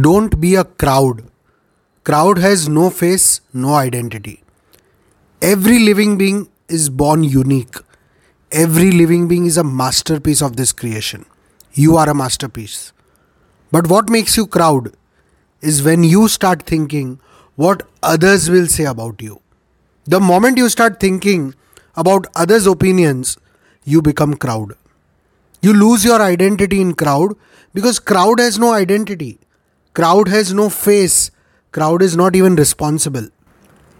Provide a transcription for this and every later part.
Don't be a crowd. Crowd has no face, no identity. Every living being is born unique. Every living being is a masterpiece of this creation. You are a masterpiece. But what makes you crowd is when you start thinking what others will say about you. The moment you start thinking about others' opinions, you become crowd. You lose your identity in crowd because crowd has no identity. Crowd has no face. Crowd is not even responsible.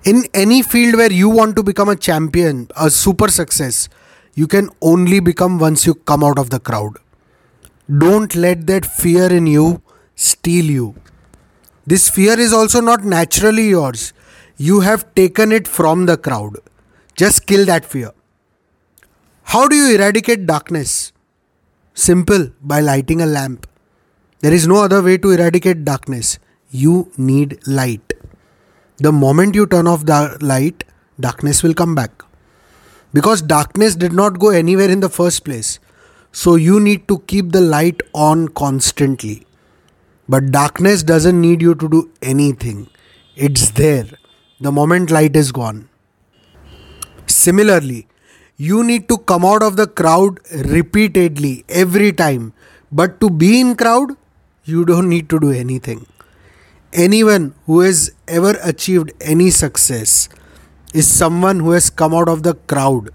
In any field where you want to become a champion, a super success, you can only become once you come out of the crowd. Don't let that fear in you steal you. This fear is also not naturally yours. You have taken it from the crowd. Just kill that fear. How do you eradicate darkness? Simple, by lighting a lamp. There is no other way to eradicate darkness. You need light. The moment you turn off the light, darkness will come back. Because darkness did not go anywhere in the first place. So you need to keep the light on constantly. But darkness doesn't need you to do anything, it's there the moment light is gone. Similarly, you need to come out of the crowd repeatedly every time. But to be in crowd, you don't need to do anything. Anyone who has ever achieved any success is someone who has come out of the crowd.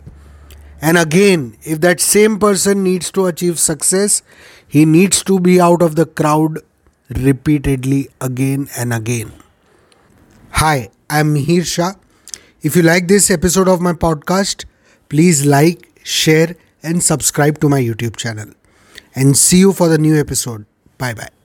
And again, if that same person needs to achieve success, he needs to be out of the crowd repeatedly again and again. Hi, I'm Mihir Shah. If you like this episode of my podcast, please like, share, and subscribe to my YouTube channel. And see you for the new episode. Bye bye.